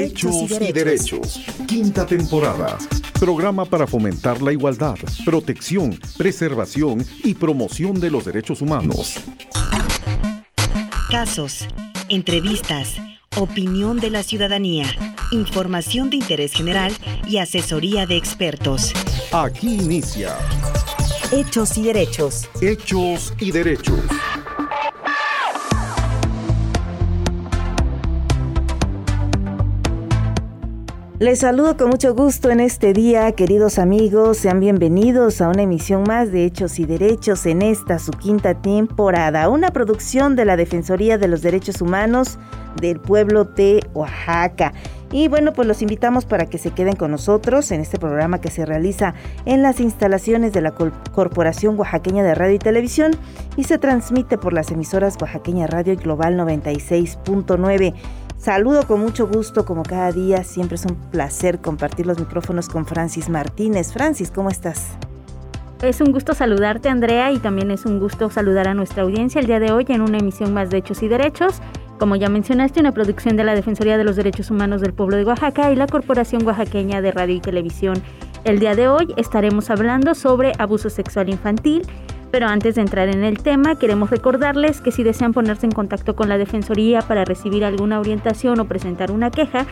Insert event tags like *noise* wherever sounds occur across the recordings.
Hechos y derechos. Quinta temporada. Programa para fomentar la igualdad, protección, preservación y promoción de los derechos humanos. Casos, entrevistas, opinión de la ciudadanía, información de interés general y asesoría de expertos. Aquí inicia Hechos y derechos. Hechos y derechos. Les saludo con mucho gusto en este día, queridos amigos. Sean bienvenidos a una emisión más de Hechos y Derechos en esta su quinta temporada, una producción de la Defensoría de los Derechos Humanos del pueblo de Oaxaca. Y bueno, pues los invitamos para que se queden con nosotros en este programa que se realiza en las instalaciones de la Corporación Oaxaqueña de Radio y Televisión y se transmite por las emisoras Oaxaqueña Radio y Global 96.9. Saludo con mucho gusto, como cada día, siempre es un placer compartir los micrófonos con Francis Martínez. Francis, ¿cómo estás? Es un gusto saludarte, Andrea, y también es un gusto saludar a nuestra audiencia el día de hoy en una emisión más de Hechos y Derechos. Como ya mencionaste, una producción de la Defensoría de los Derechos Humanos del Pueblo de Oaxaca y la Corporación Oaxaqueña de Radio y Televisión. El día de hoy estaremos hablando sobre abuso sexual infantil pero antes de entrar en el tema, queremos recordarles que si desean ponerse en contacto con la Defensoría para recibir alguna orientación o presentar una queja,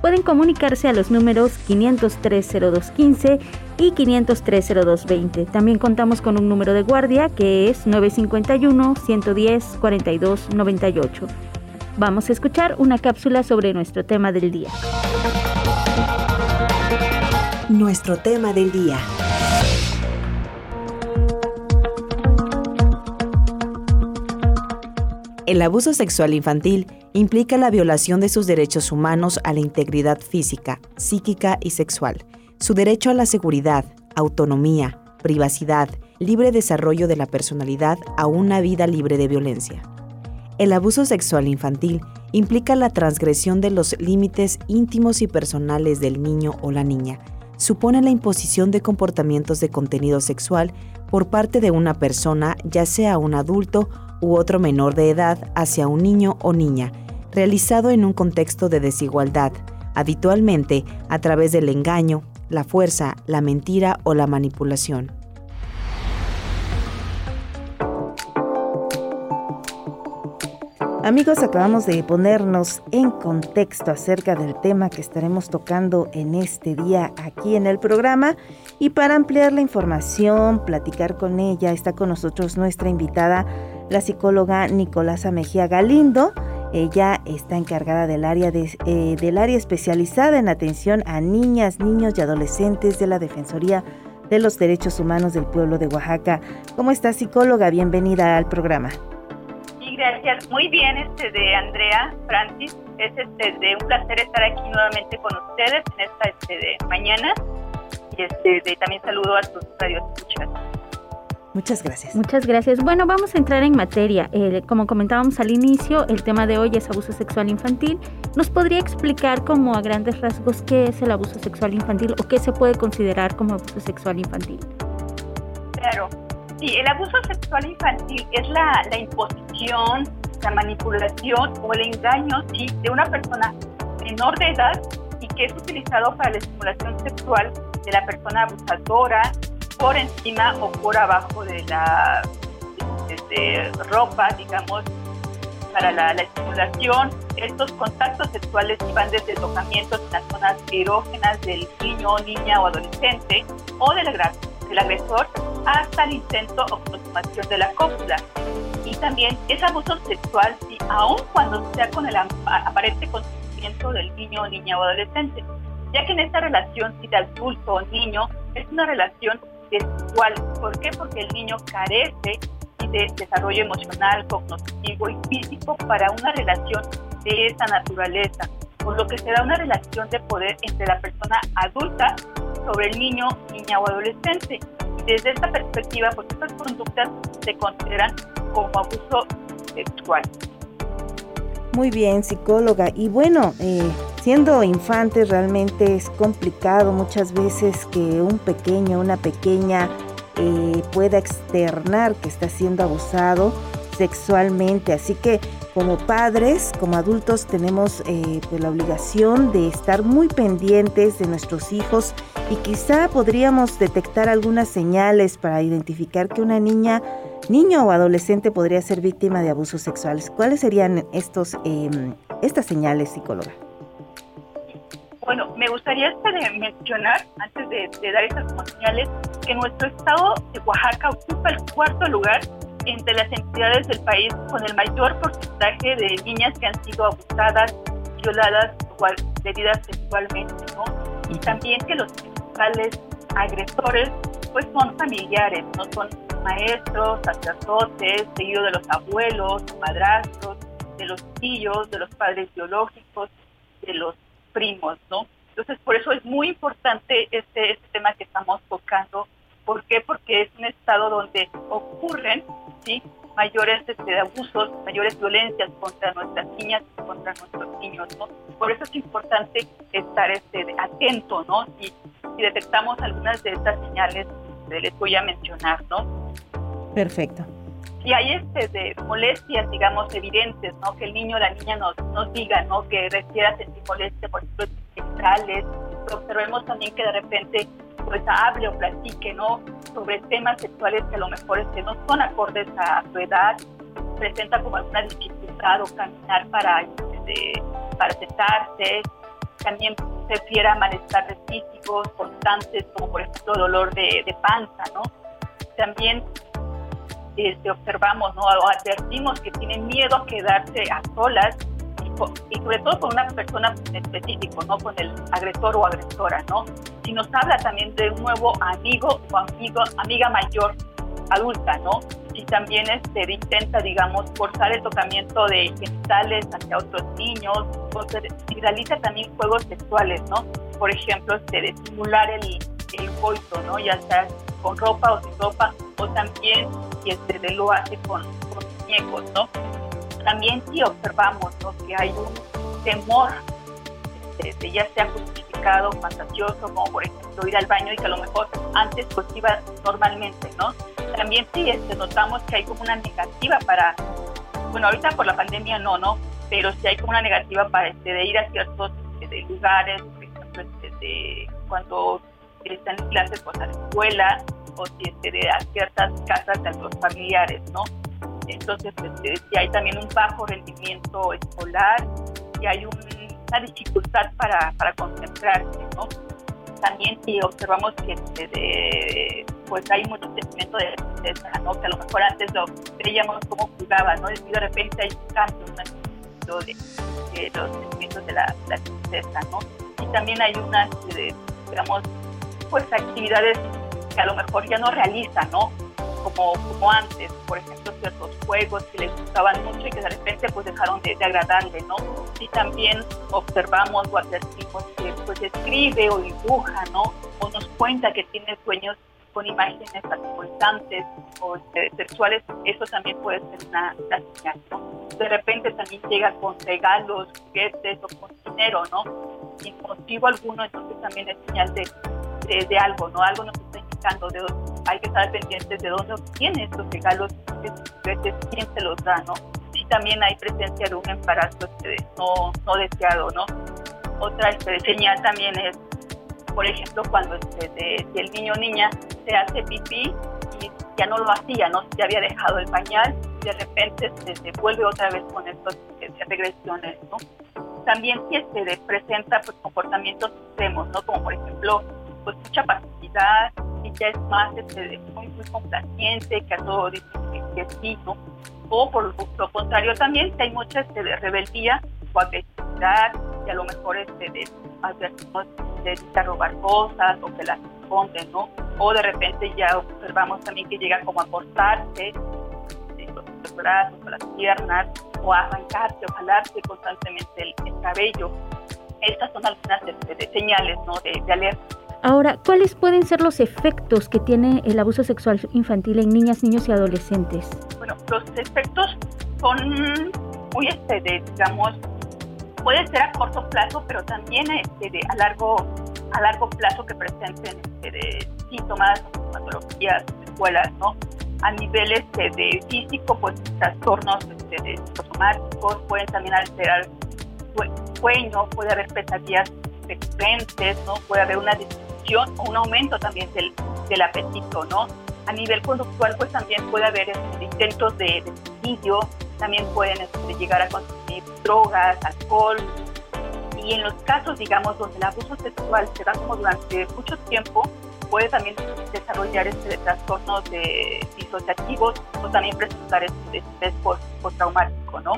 pueden comunicarse a los números 503-0215 y 503-0220. También contamos con un número de guardia que es 951-110-4298. Vamos a escuchar una cápsula sobre nuestro tema del día. Nuestro tema del día. El abuso sexual infantil implica la violación de sus derechos humanos a la integridad física, psíquica y sexual, su derecho a la seguridad, autonomía, privacidad, libre desarrollo de la personalidad a una vida libre de violencia. El abuso sexual infantil implica la transgresión de los límites íntimos y personales del niño o la niña, supone la imposición de comportamientos de contenido sexual por parte de una persona, ya sea un adulto u otro menor de edad hacia un niño o niña, realizado en un contexto de desigualdad, habitualmente a través del engaño, la fuerza, la mentira o la manipulación. Amigos, acabamos de ponernos en contexto acerca del tema que estaremos tocando en este día aquí en el programa y para ampliar la información, platicar con ella, está con nosotros nuestra invitada la psicóloga Nicolasa Mejía Galindo. Ella está encargada del área, eh, del área especializada en atención a niñas, niños y adolescentes de la Defensoría de los Derechos Humanos del Pueblo de Oaxaca. ¿Cómo está psicóloga? Bienvenida al programa. Sí, gracias. Muy bien, este de Andrea Francis. Es este de un placer estar aquí nuevamente con ustedes en esta este de mañana. Y este de, también saludo a sus radioescuchas. Muchas gracias. Muchas gracias. Bueno, vamos a entrar en materia. Eh, como comentábamos al inicio, el tema de hoy es abuso sexual infantil. ¿Nos podría explicar como a grandes rasgos qué es el abuso sexual infantil o qué se puede considerar como abuso sexual infantil? Claro. Sí, el abuso sexual infantil es la, la imposición, la manipulación o el engaño ¿sí? de una persona menor de edad y que es utilizado para la estimulación sexual de la persona abusadora, por encima o por abajo de la ropa, digamos, para la, estimulación. Estos contactos sexuales van desde tocamientos en las zonas erógenas del niño, niña o adolescente o del, del agresor hasta el intento o consumación de la cópula. Y también es abuso sexual, si, aun cuando sea con el aparente consentimiento del niño, niña o adolescente, ya que en esta relación, si de adulto o niño, es una relación desigual. ¿Por qué? Porque el niño carece de desarrollo emocional, cognitivo y físico para una relación de esa naturaleza, por lo que se da una relación de poder entre la persona adulta sobre el niño, niña o adolescente. Desde esta perspectiva, pues estas conductas se consideran como abuso sexual. Muy bien, psicóloga. Y bueno, eh, siendo infantes realmente es complicado muchas veces que un pequeño, una pequeña eh, pueda externar que está siendo abusado sexualmente. Así que como padres, como adultos, tenemos eh, pues, la obligación de estar muy pendientes de nuestros hijos y quizá podríamos detectar algunas señales para identificar que una niña, niño o adolescente podría ser víctima de abusos sexuales. ¿Cuáles serían estos, em, estas señales, psicóloga? Bueno, me gustaría mencionar, antes de, dar esas señales, que nuestro estado de Oaxaca ocupa el cuarto lugar entre las entidades del país con el mayor porcentaje de niñas que han sido abusadas, violadas o agredidas sexualmente, ¿no? Y también que los principales agresores pues son familiares, no son maestros, sacerdotes, seguido de los abuelos, madrastros, de los tíos, de los padres biológicos, de los primos, ¿no? Entonces, por eso es muy importante este, este tema que estamos tocando. ¿Por qué? Porque es un estado donde ocurren ¿sí? mayores este, abusos, mayores violencias contra nuestras niñas y contra nuestros niños, ¿no? Por eso es importante estar este, atento, ¿no? Si, si detectamos algunas de estas señales, les voy a mencionar, ¿no? Perfecto si hay este de molestias, digamos, evidentes, ¿no? Que el niño o la niña nos, nos diga, ¿no? Que requiera sentir molestia, por ejemplo, sexuales. Observemos también que de repente pues hable o platique, ¿no? Sobre temas sexuales que a lo mejor este, no son acordes a su edad, presenta como alguna dificultad o caminar para, este, para sentarse, también prefiera malestares físicos constantes, como por ejemplo dolor de, de panza, ¿no? También este, observamos ¿no? o advertimos que tienen miedo a quedarse a solas y, sobre todo con una persona específica, ¿no? con el agresor o agresora. ¿no? Si nos habla también de un nuevo amigo o amigo, amiga mayor adulta, ¿no? Si también este, intenta, digamos, forzar el tocamiento de genitales hacia otros niños, si realiza también juegos sexuales, ¿no? Por ejemplo, este, de simular el, el coito, ¿no? Ya sea con ropa o sin ropa, o también si este, lo hace con, con muñecos, ¿no? También si observamos ¿no? que hay un temor, este, ya sea justificado, fantasioso, como por ejemplo ir al baño y que a lo mejor antes pues normalmente, ¿no? También si este, notamos que hay como una negativa para, bueno, ahorita por la pandemia no, ¿no? Pero si hay como una negativa para este, de ir a ciertos este, lugares, por ejemplo, este, de, cuando están en clases pues, a la escuela o si de a ciertas casas de los familiares, ¿no? Entonces, este, si hay también un bajo rendimiento escolar, si hay una dificultad para, para concentrarse, ¿no? También si observamos que este, pues hay mucho sentimiento de tristeza, ¿no? Que a lo mejor antes lo veíamos como jugaba, ¿no? Y de repente hay un cambio, un de, de los sentimientos de la, la tristeza, ¿no? Y también hay unas, este, digamos, pues actividades a lo mejor ya no realizan, ¿no? Como, como antes, por ejemplo, ciertos juegos que les gustaban mucho y que de repente pues dejaron de, agradarle, ¿no? Y también observamos o advertimos que pues escribe o dibuja, ¿no? O nos cuenta que tiene sueños con imágenes atemorizantes o este, sexuales, eso también puede ser una, señal, ¿no? De repente también llega con regalos, juguetes o con dinero, ¿no? Sin motivo alguno, entonces también es señal de de, algo, ¿no? Algo nos indicando, de, hay que estar pendientes de dónde obtiene estos regalos, quién se los da, ¿no? Y también hay presencia de un embarazo este, no, no deseado, ¿no? Otra señal también es, por ejemplo, cuando este, si el niño o niña se hace pipí y ya no lo hacía, ¿no? Ya había dejado el pañal, de repente se, vuelve otra vez con estas regresiones, ¿no? También si se presenta pues, comportamientos extremos, ¿no? Como por ejemplo pues mucha pasividad, y ya es más este, muy, muy complaciente, que a todo dice que, sí, ¿no? O por lo contrario también, que hay mucha este, de rebeldía o agresividad, que a lo mejor este, de, de, robar cosas o que las esconden, ¿no? O de repente ya observamos también que llega como a cortarse los brazos o las piernas o a arrancarse o jalarse constantemente el, cabello. Estas son algunas este, de, señales ¿no? de alerta. Ahora, ¿cuáles pueden ser los efectos que tiene el abuso sexual infantil en niñas, niños y adolescentes? Bueno, los efectos son muy, este, digamos, puede ser a corto plazo, pero también este, a largo a largo plazo que presenten este, de síntomas, patologías, escuelas, ¿no? A nivel este, de físico, pues trastornos este, psicosomáticos pueden también alterar sueño, puede haber pesadillas frecuentes, ¿no? Puede haber una disminución o un aumento también del, del apetito, ¿no? A nivel conductual, pues también puede haber este, intentos de, suicidio, también pueden este, llegar a consumir drogas, alcohol. Y en los casos, digamos, donde el abuso sexual se da como durante mucho tiempo, puede también desarrollar este trastornos de disociativos o también presentar este estrés postraumático, ¿no?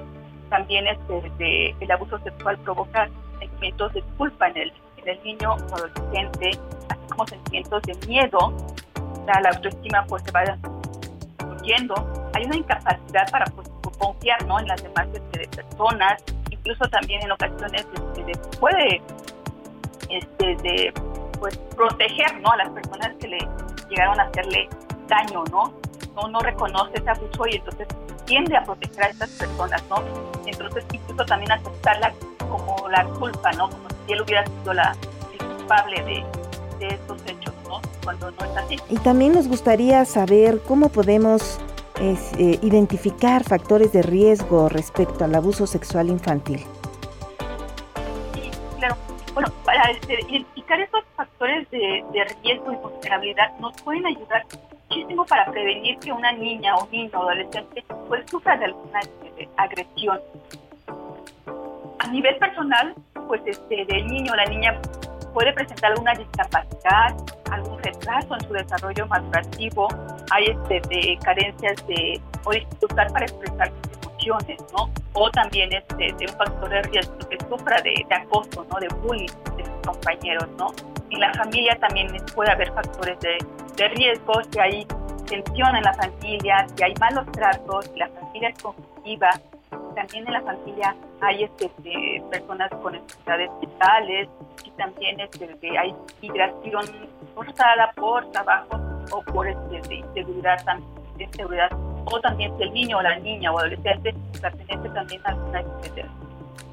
También el abuso sexual provoca sentimientos de culpa en el, en el niño o adolescente, así como sentimientos de miedo, la, la autoestima pues se va destruyendo, hay una incapacidad para pues, confiar ¿no? en las demás este, personas, incluso también en ocasiones este, puede este, pues, proteger ¿no? a las personas que le llegaron a hacerle daño, ¿no? No, no reconoce ese abuso y entonces tiende a proteger a estas personas, ¿no? Entonces incluso también aceptarla como la culpa, ¿no? Si él hubiera sido la culpable de, de estos hechos, ¿no? Cuando no es así. Y también nos gustaría saber cómo podemos eh, identificar factores de riesgo respecto al abuso sexual infantil. Sí, claro. Bueno, para este, identificar estos factores de, de riesgo y vulnerabilidad nos pueden ayudar muchísimo para prevenir que una niña o niño o adolescente pues sufra de alguna este, agresión. A nivel personal, pues este, del niño o la niña puede presentar alguna discapacidad, algún retraso en su desarrollo madurativo, hay este, de carencias de, o dificultad para expresar sus emociones, ¿no? O también este, de un factor de riesgo que sufra de, de acoso, ¿no? De bullying de sus compañeros, ¿no? En la familia también puede haber factores de, de riesgo, si hay tensión en la familia, si hay malos tratos, si la familia es conflictiva, también en la familia hay este, personas con enfermedades mentales y también este, hay migración forzada por trabajo o por este, inseguridad, inseguridad, o también si el niño o la niña o adolescente pertenece también a alguna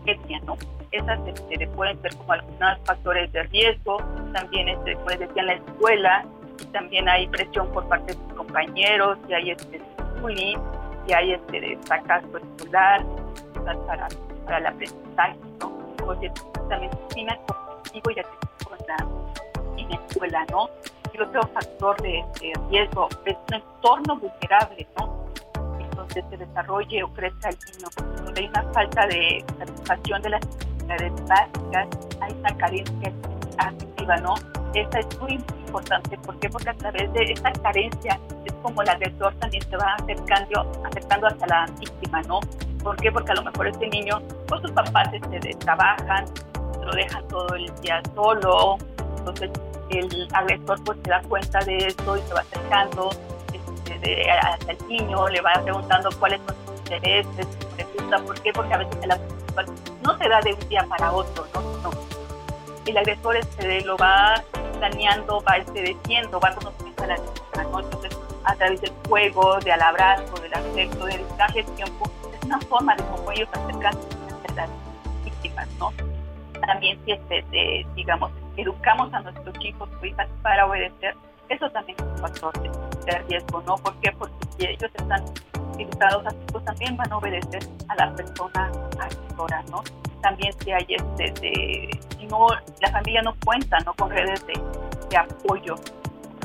etnia, ¿no? Esas este, pueden ser como algunos factores de riesgo, también este, puede decir en la escuela, también hay presión por parte de sus compañeros, y hay este bullying, y hay este fracaso escolar para, para el aprendizaje, ¿no? Porque también tiene cognitivo y atención en la, escuela, ¿no? Y otro factor de, riesgo es un entorno vulnerable, ¿no? Entonces se desarrolle o crezca el niño, donde hay una falta de satisfacción de las necesidades básicas, hay una carencia afectiva, ¿no? Esta es muy importante, ¿por qué? Porque a través de esta carencia es como el agresor también se va acercando, acercando hasta la víctima, ¿no? ¿Por qué? Porque a lo mejor este niño, pues sus papás este, trabajan, lo dejan todo el día solo, entonces el agresor pues se da cuenta de esto y se va acercando este, hasta el niño, le va preguntando cuáles son sus intereses, le gusta, ¿por qué? Porque a veces el no se da de un día para otro, ¿no? no. El agresor este, lo va planeando, va diciendo, va conociendo a la víctima, ¿no? A través del juego, del abrazo, del afecto, del mensaje de tiempo, es una forma de cómo ellos acercan a las víctimas, ¿no? También si, este, digamos, educamos a nuestros hijos o hijas para obedecer, eso también es un factor de, riesgo, ¿no? ¿Por qué? Porque si ellos están educados así, pues también van a obedecer a la persona agresora, ¿no? También si hay este, de, si no, la familia no cuenta, ¿no? Con redes de, de apoyo,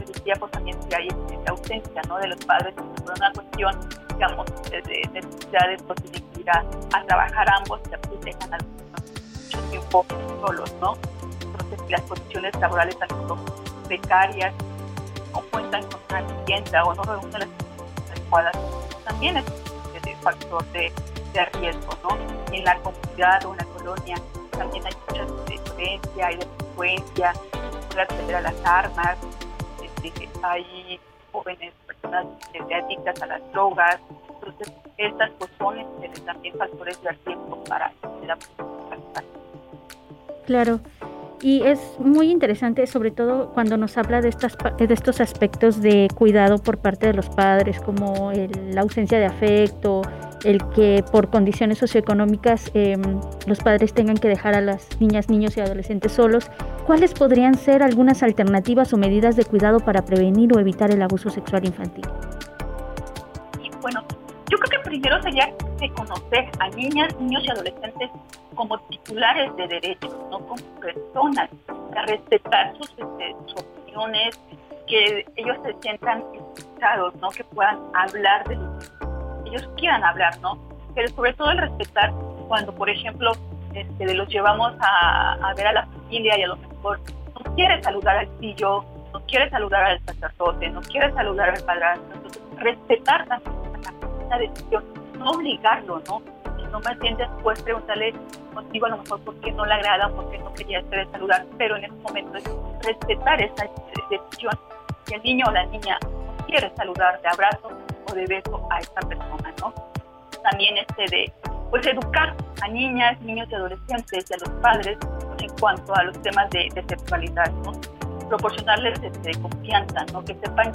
decía, pues también si hay este, ausencia, ¿no? De los padres, por una cuestión, digamos, de, de necesidades, pues que ir a, a trabajar ambos, y así dejan mucho tiempo solos, ¿no? Entonces, las condiciones laborales son precarias, no cuentan con una vivienda o no reúnen las condiciones adecuadas, también es un factor de, de, riesgo, ¿no? En la comunidad o en la colonia también hay mucha violencia, hay delincuencia, acceder a las armas, este, hay jóvenes, personas adictas a las drogas, entonces estas pues son también factores de riesgo para la Claro. Y es muy interesante, sobre todo cuando nos habla de, estas, de estos aspectos de cuidado por parte de los padres, como la ausencia de afecto, el que por condiciones socioeconómicas em, los padres tengan que dejar a las niñas, niños y adolescentes solos. ¿Cuáles podrían ser algunas alternativas o medidas de cuidado para prevenir o evitar el abuso sexual infantil? primero sería reconocer a niñas, niños y adolescentes como titulares de derechos, no como personas, a respetar sus, este, sus opiniones, que ellos se sientan escuchados, ¿no? Que puedan hablar de que ellos quieran hablar, ¿no? Pero sobre todo el respetar cuando, por ejemplo, este, los llevamos a, ver a la familia y a lo mejor no quiere saludar al tío, no quiere saludar al sacerdote, no quiere saludar al padrastro. Entonces, respetar también esa decisión, no obligarlo, ¿no? Sino más bien después preguntarle contigo a lo mejor por qué no le agrada, por qué no quería hacer saludar, pero en ese momento es respetar esa decisión. Si el niño o la niña quiere saludar de abrazo o de beso a esta persona, ¿no? También este de, pues educar a niñas, niños y adolescentes y a los padres en cuanto a los temas de, sexualidad, ¿no? Proporcionarles este, confianza, ¿no? Que sepan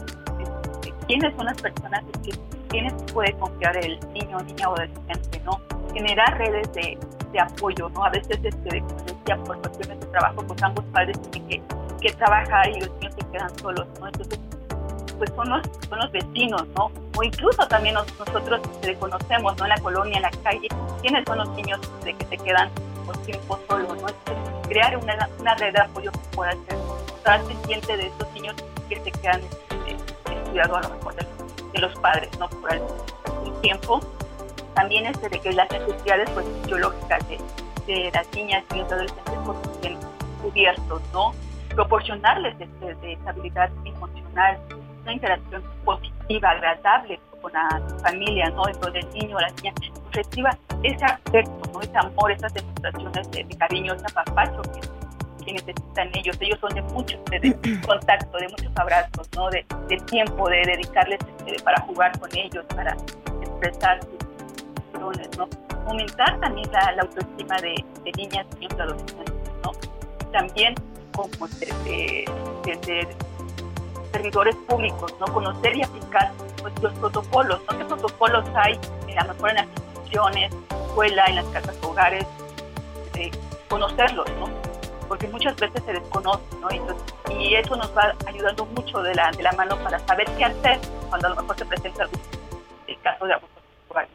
quiénes son las personas que quiénes puede confiar el niño, niña o adolescente, ¿no? Generar redes de, de apoyo, ¿no? A veces, este, como decía, por cuestiones de trabajo, pues ambos padres tienen que, que trabajar y los niños se quedan solos, ¿no? Entonces, pues son los, son los vecinos, ¿no? O incluso también nosotros reconocemos, ¿no? En la colonia, en la calle, quiénes son los niños de que se quedan por tiempo solos, ¿no? Crear una, una red de apoyo que pueda ser, estar pendiente de estos niños que se quedan este, en cuidado a lo mejor de, los padres, ¿no? Por algún tiempo. También este de que las necesidades pues, biológicas de, de las niñas y los adolescentes pues, cubiertos, ¿no? Proporcionarles este, de estabilidad emocional, una interacción positiva, agradable con la familia, ¿no? Dentro del niño o la niña, reciba ese afecto, ¿no? Ese amor, esas demostraciones de, cariño, ese apapacho que, que, necesitan ellos. Ellos son de mucho de, *clears throat* contacto, de muchos abrazos, ¿no? De, de tiempo, de dedicarles este, para jugar con ellos, para expresar sus emociones, ¿no? Aumentar también la, autoestima de, niñas, y adolescentes, ¿no? También como desde, desde servidores públicos, ¿no? Conocer y aplicar pues, los protocolos. ¿Qué protocolos hay, a lo mejor en las instituciones, escuela, en las casas hogares? De conocerlos, ¿no? Porque muchas veces se desconocen, ¿no? Y, eso nos va ayudando mucho de la, de la mano para saber qué hacer cuando a lo mejor se presenta algún caso de abuso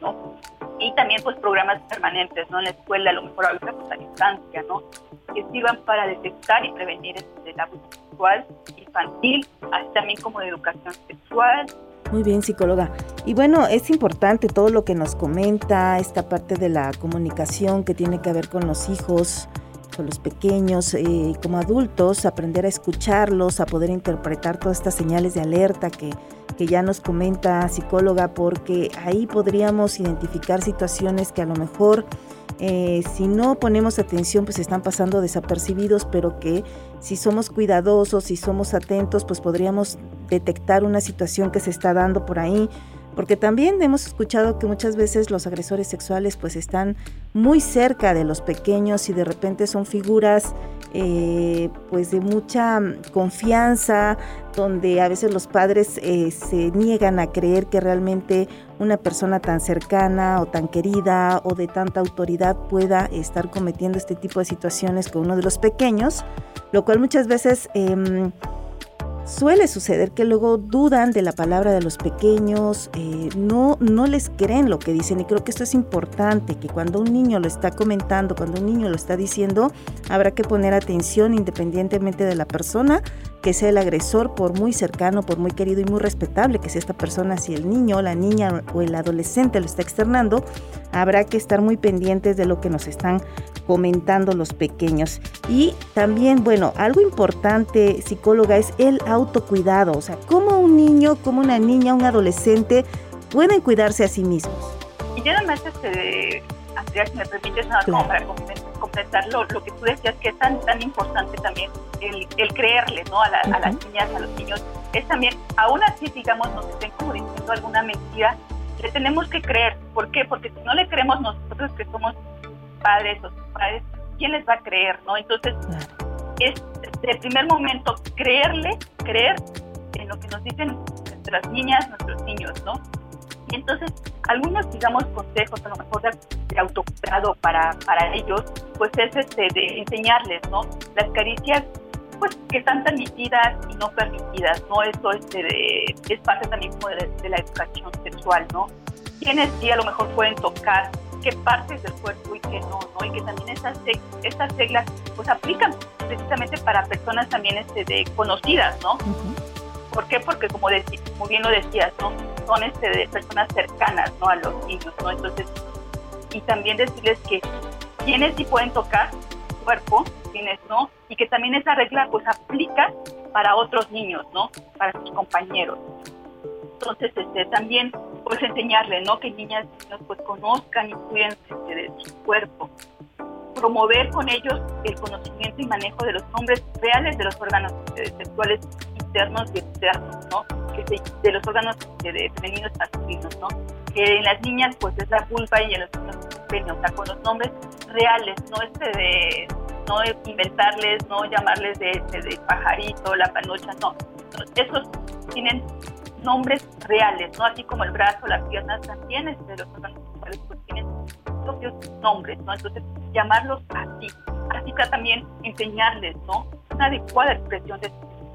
¿no? Y también pues programas permanentes, ¿no? En la escuela, a lo mejor ahorita pues a distancia, ¿no? Que sirvan para detectar y prevenir este, el abuso sexual infantil, así también como de educación sexual. Muy bien, psicóloga. Y bueno, es importante todo lo que nos comenta, esta parte de la comunicación que tiene que ver con los hijos, con los pequeños, eh, como adultos, aprender a escucharlos, a poder interpretar todas estas señales de alerta que, que ya nos comenta psicóloga, porque ahí podríamos identificar situaciones que a lo mejor eh, si no ponemos atención, pues están pasando desapercibidos, pero que si somos cuidadosos, si somos atentos, pues podríamos detectar una situación que se está dando por ahí. Porque también hemos escuchado que muchas veces los agresores sexuales pues están muy cerca de los pequeños y de repente son figuras eh, pues de mucha confianza, donde a veces los padres eh, se niegan a creer que realmente una persona tan cercana o tan querida o de tanta autoridad pueda estar cometiendo este tipo de situaciones con uno de los pequeños, lo cual muchas veces... Em, Suele suceder que luego dudan de la palabra de los pequeños, eh, no, no les creen lo que dicen. Y creo que esto es importante, que cuando un niño lo está comentando, cuando un niño lo está diciendo, habrá que poner atención independientemente de la persona, que sea el agresor, por muy cercano, por muy querido y muy respetable que sea esta persona, si el niño, la niña o el adolescente lo está externando, habrá que estar muy pendientes de lo que nos están comentando los pequeños. Y también, bueno, algo importante, psicóloga, es el autocuidado. O sea, cómo un niño, como una niña, un adolescente pueden cuidarse a sí mismos. Y además, este, Andrea, si me permites, nada como para completar lo, que tú decías, que es tan, tan importante también el, creerle ¿no? a, a las niñas, a los niños, es también, aún así, digamos, nos estén como diciendo alguna mentira, le tenemos que creer. ¿Por qué? Porque si no le creemos nosotros que somos padres o padres, ¿quién les va a creer? no Entonces, es de primer momento creerle, creer en lo que nos dicen nuestras niñas, nuestros niños, ¿no? Entonces, algunos, digamos, consejos a lo mejor de, autocuidado para, para ellos, pues es este, de enseñarles, ¿no? Las caricias, pues, que están permitidas y no permitidas, ¿no? Eso este, de, es parte también como de, la educación sexual, ¿no? quiénes sí a lo mejor pueden tocar qué partes del cuerpo y qué no, ¿no? Y que también esas, estas reglas pues aplican precisamente para personas también este, de conocidas, ¿no? ¿Por qué? Porque como, muy bien lo decías, ¿no? Son este, personas cercanas, ¿no? A los niños, ¿no? Entonces, y también decirles que quienes sí pueden tocar su cuerpo, quienes no, y que también esa regla pues aplica para otros niños, ¿no? Para sus compañeros. Entonces, este, también pues enseñarle, ¿no? Que niñas y niños pues conozcan y cuiden este, de su cuerpo. Promover con ellos el conocimiento y manejo de los nombres reales de los órganos sexuales internos y externos, ¿no? Que de los órganos de, femeninos masculinos, ¿no? Que en las niñas pues es la vulva y en los niños o sea, con los nombres reales, no este de no inventarles, no llamarles de, de pajarito, la panocha, no. Esos tienen nombres reales, ¿no? Así como el brazo, las piernas también, este, los órganos sexuales pues tienen propios nombres, ¿no? Entonces, llamarlos así. Así que también enseñarles, ¿no? Una adecuada expresión de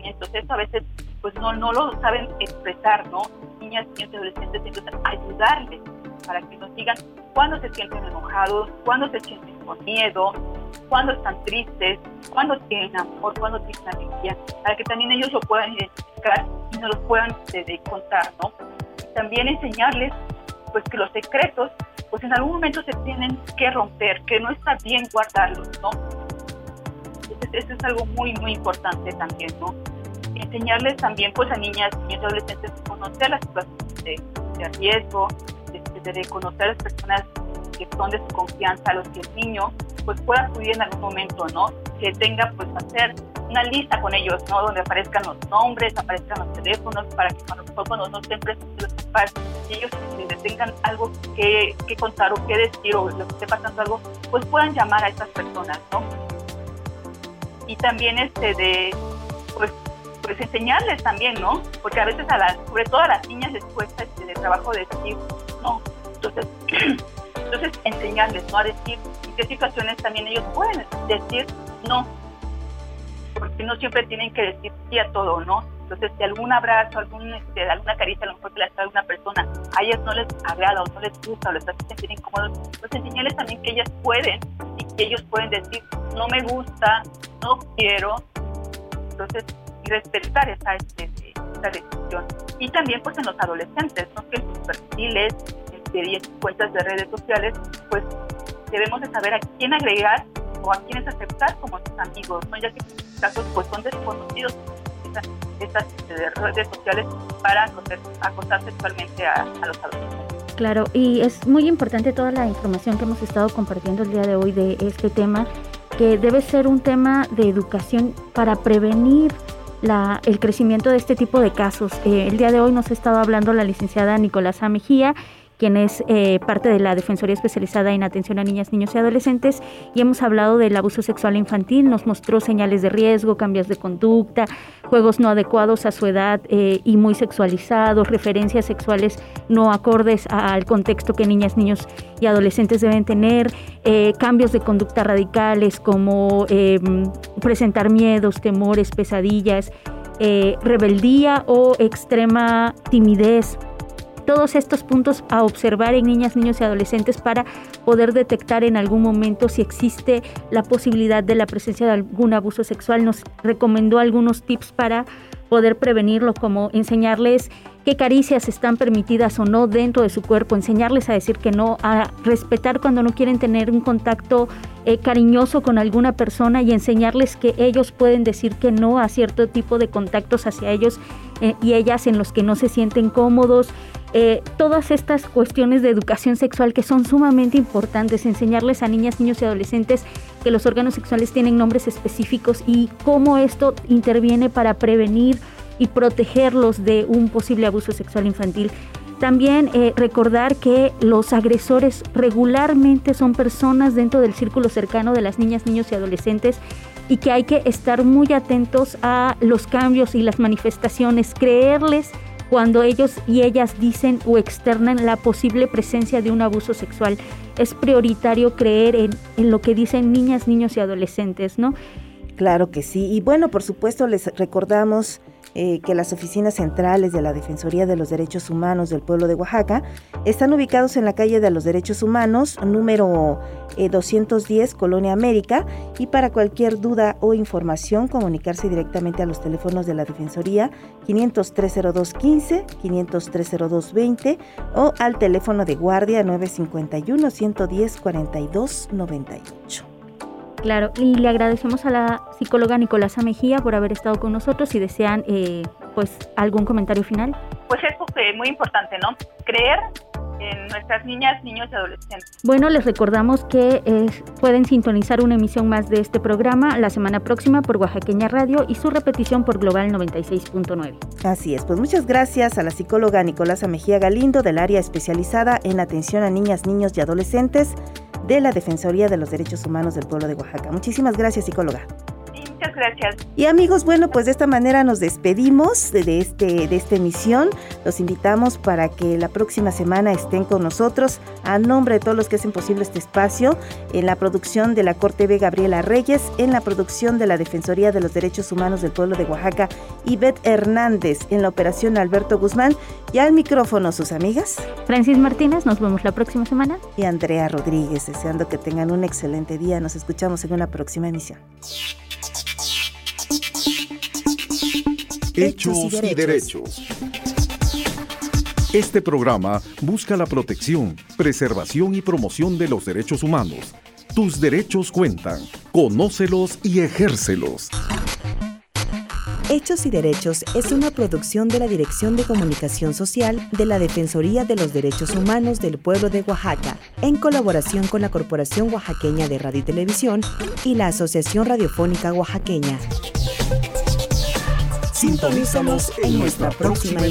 Eso a veces, pues no, no lo saben expresar, ¿no? Niñas, y adolescentes, entonces ayudarles para que nos digan cuándo se sienten enojados, cuándo se sienten con miedo, cuándo están tristes, cuándo tienen amor, cuándo tienen alegría, para que también ellos lo puedan identificar y nos lo puedan este, contar, ¿no? También enseñarles pues que los secretos pues en algún momento se tienen que romper, que no está bien guardarlos, ¿no? Entonces eso es algo muy, muy importante también, ¿no? Enseñarles también pues a niñas, y adolescentes a conocer las situaciones de, de riesgo, de, de, conocer a las personas que son de su confianza, a los que el niño pues pueda acudir en algún momento, ¿no? Que tenga pues hacer una lista con ellos, ¿no? Donde aparezcan los nombres, aparezcan los teléfonos, para que cuando, cuando no estén presentes los papás ellos tengan algo que, que, contar o que decir o les esté pasando algo, pues puedan llamar a estas personas, ¿no? Y también este de, pues, pues enseñarles también, ¿no? Porque a veces a las, sobre todo a las niñas les cuesta este de trabajo decir, no, entonces *clears throat* Entonces, enseñarles, ¿no? A decir en qué situaciones también ellos pueden decir no, porque no siempre tienen que decir sí a todo, ¿no? Entonces, si algún abrazo, algún, este, alguna caricia, a lo mejor que le trae una persona, a ellas no les agrada o no les gusta o les hace sentir incómodos, pues enseñarles también que ellas pueden y que ellos pueden decir, no me gusta, no quiero. Entonces, respetar esa, este, esa decisión. Y también, pues, en los adolescentes, ¿no? Que sus perfiles, de 10 cuentas de redes sociales, pues debemos de saber a quién agregar o a quiénes aceptar como sus amigos, ¿no? ya que en casos pues son desconocidos estas, este, redes sociales para acosar, sexualmente a los adolescentes. Claro, y es muy importante toda la información que hemos estado compartiendo el día de hoy de este tema, que debe ser un tema de educación para prevenir la, el crecimiento de este tipo de casos. Eh, el día de hoy nos ha estado hablando la licenciada Nicolás Mejía quien es eh, parte de la Defensoría Especializada en Atención a Niñas, Niños y Adolescentes, y hemos hablado del abuso sexual infantil, nos mostró señales de riesgo, cambios de conducta, juegos no adecuados a su edad eh, y muy sexualizados, referencias sexuales no acordes al contexto que niñas, niños y adolescentes deben tener, eh, cambios de conducta radicales como presentar miedos, temores, pesadillas, rebeldía o extrema timidez todos estos puntos a observar en niñas, niños y adolescentes para poder detectar en algún momento si existe la posibilidad de la presencia de algún abuso sexual. Nos recomendó algunos tips para poder prevenirlo, como enseñarles qué caricias están permitidas o no dentro de su cuerpo, enseñarles a decir que no, a respetar cuando no quieren tener un contacto eh, cariñoso con alguna persona y enseñarles que ellos pueden decir que no a cierto tipo de contactos hacia ellos eh, y ellas en los que no se sienten cómodos, eh, todas estas cuestiones de educación sexual que son sumamente importantes, enseñarles a niñas, niños y adolescentes que los órganos sexuales tienen nombres específicos y cómo esto interviene para prevenir y protegerlos de un posible abuso sexual infantil. También eh, recordar que los agresores regularmente son personas dentro del círculo cercano de las niñas, niños y adolescentes y que hay que estar muy atentos a los cambios y las manifestaciones, creerles cuando ellos y ellas dicen o externan la posible presencia de un abuso sexual. Es prioritario creer en, en lo que dicen niñas, niños y adolescentes, ¿no? Claro que sí. Y bueno, por supuesto, les recordamos eh, que las oficinas centrales de la Defensoría de los Derechos Humanos del pueblo de Oaxaca están ubicados en la calle de los Derechos Humanos, número 210, eh, Colonia América, y para cualquier duda o información comunicarse directamente a los teléfonos de la Defensoría 5030215, 5030220 o al teléfono de guardia 951 110 4298. Claro, y le agradecemos a la psicóloga Nicolasa Mejía por haber estado con nosotros. Si desean, eh, pues, algún comentario final. Pues eso es muy importante, ¿no? Creer en nuestras niñas, niños y adolescentes. Bueno, les recordamos que eh, pueden sintonizar una emisión más de este programa la semana próxima por Oaxaqueña Radio y su repetición por Global 96.9. Así es, pues muchas gracias a la psicóloga Nicolasa Mejía Galindo del área especializada en atención a niñas, niños y adolescentes de la Defensoría de los Derechos Humanos del Pueblo de Oaxaca. Muchísimas gracias, psicóloga. Muchas gracias. Y amigos, bueno, pues de esta manera nos despedimos de, este, de esta emisión. Los invitamos para que la próxima semana estén con nosotros a nombre de todos los que hacen posible este espacio, en la producción de la Corte B. Gabriela Reyes, en la producción de la Defensoría de los Derechos Humanos del Pueblo de Oaxaca, Ivette Hernández, en la operación Alberto Guzmán y al micrófono sus amigas. Francis Martínez, nos vemos la próxima semana. Y Andrea Rodríguez, deseando que tengan un excelente día. Nos escuchamos en una próxima emisión. Hechos y derechos. Este programa busca la protección, preservación y promoción de los derechos humanos. Tus derechos cuentan. Conócelos y ejércelos. Hechos y Derechos es una producción de la Dirección de Comunicación Social de la Defensoría de los Derechos Humanos del Pueblo de Oaxaca, en colaboración con la Corporación Oaxaqueña de Radio y Televisión y la Asociación Radiofónica Oaxaqueña. Sintonízanos en nuestra próxima